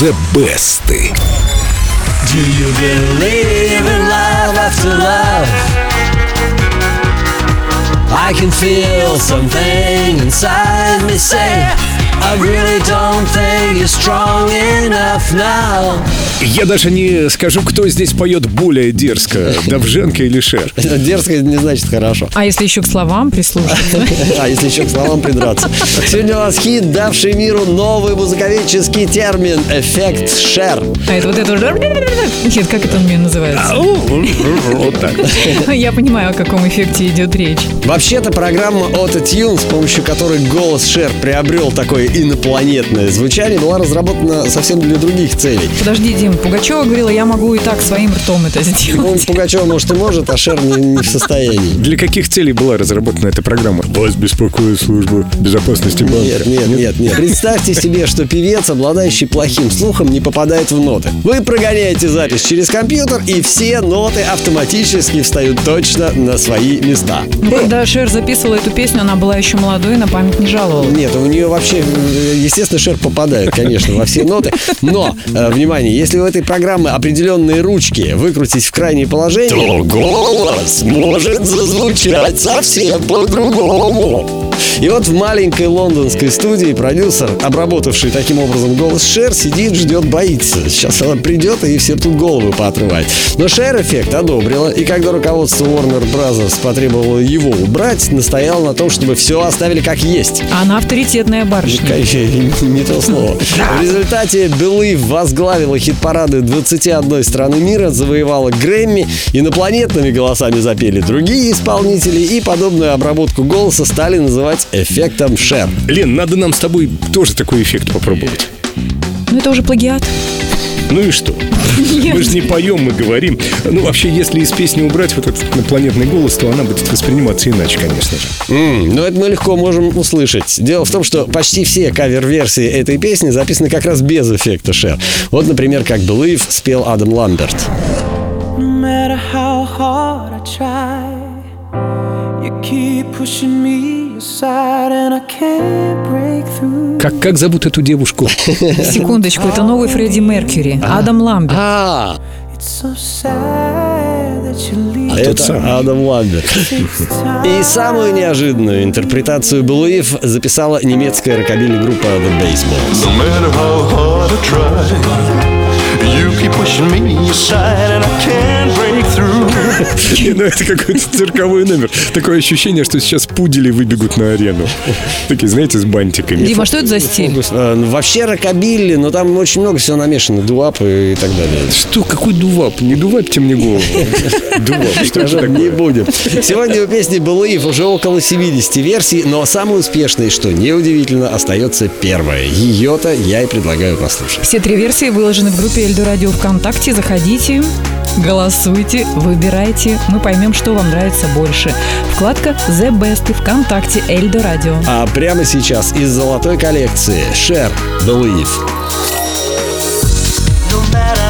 The Best. Do you believe in love after love? I can feel something inside me say I really don't think you're strong enough now Я даже не скажу, кто здесь поет более дерзко, Давженко или Шер. Дерзко не значит хорошо. А если еще к словам прислушаться? А если еще к словам придраться. Сегодня у нас хит, давший миру новый музыковедческий термин «эффект шер». А это вот это уже... Нет, как это у меня называется? Вот так. Я понимаю, о каком эффекте идет речь. Вообще-то программа Auto-Tune, с помощью которой голос Шер приобрел такое инопланетное звучание, была разработана совсем для других целей. Подожди, Дим, Пугачева говорила, я могу и так своим ртом это Ну, сделать. Пугачева, может, и может, а Шер не, не в состоянии. Для каких целей была разработана эта программа? Вас беспокоит служба безопасности банка. Нет, нет, нет, нет. Представьте себе, что певец, обладающий плохим слухом, не попадает в ноты. Вы прогоняете запись через компьютер, и все ноты автоматически встают точно на свои места. Ну, когда Шер записывала эту песню, она была еще молодой, на память не жаловалась. Нет, у нее вообще, естественно, Шер попадает, конечно, во все ноты. Но, э, внимание, если у этой программы определенные ручки выкрутить в крайнее положение, то голос может зазвучать совсем по-другому. И вот в маленькой лондонской студии продюсер, обработавший таким образом голос Шер, сидит, ждет, боится. Сейчас она придет и все тут головы поотрывает. Но Шер эффект одобрила, и когда руководство Warner Brothers потребовало его убрать, настоял на том, чтобы все оставили как есть. Она авторитетная барышня. Конечно, не то слово. В результате Believe возглавила хит-парады 21 страны мира, завоевала Грэмми, инопланетными голосами запели другие исполнители, и подобную обработку голоса стали называть эффектом Шер. Лен, надо нам с тобой тоже такой эффект попробовать. Ну, это уже плагиат. Ну и что? Мы же не поем, мы говорим. Ну, вообще, если из песни убрать вот этот инопланетный голос, то она будет восприниматься иначе, конечно же. М, Но это мы легко можем услышать. Дело в том, что почти все кавер-версии этой песни записаны как раз без эффекта Шер. Вот, например, как Believe спел Адам Ламберт. No Как, как зовут эту девушку? Секундочку, это новый Фредди Меркьюри. Адам Ламберт. А, это самый. Адам Ламберт. И самую неожиданную интерпретацию Believe записала немецкая рокобили группа The Baseballs. No Ну, это какой-то цирковой номер. Такое ощущение, что сейчас пудели выбегут на арену. Такие, знаете, с бантиками. Дима, что это за стиль? Э, ну, Вообще рокобили, но там очень много всего намешано, дуап и так далее. Что, какой дувап? Не дувапьте мне голову. Дувап, что Скажем, не будем. Сегодня у песни Believe уже около 70 версий, но самой успешной, что неудивительно, остается первая. Ее-то я и предлагаю послушать. Все три версии выложены в группе Эльдорадио ВКонтакте. Заходите, голосуйте, выбирайте. Мы поймем, что вам нравится больше. Вкладка The Best и ВКонтакте Эльдо Радио. А прямо сейчас из золотой коллекции Share Believe. No matter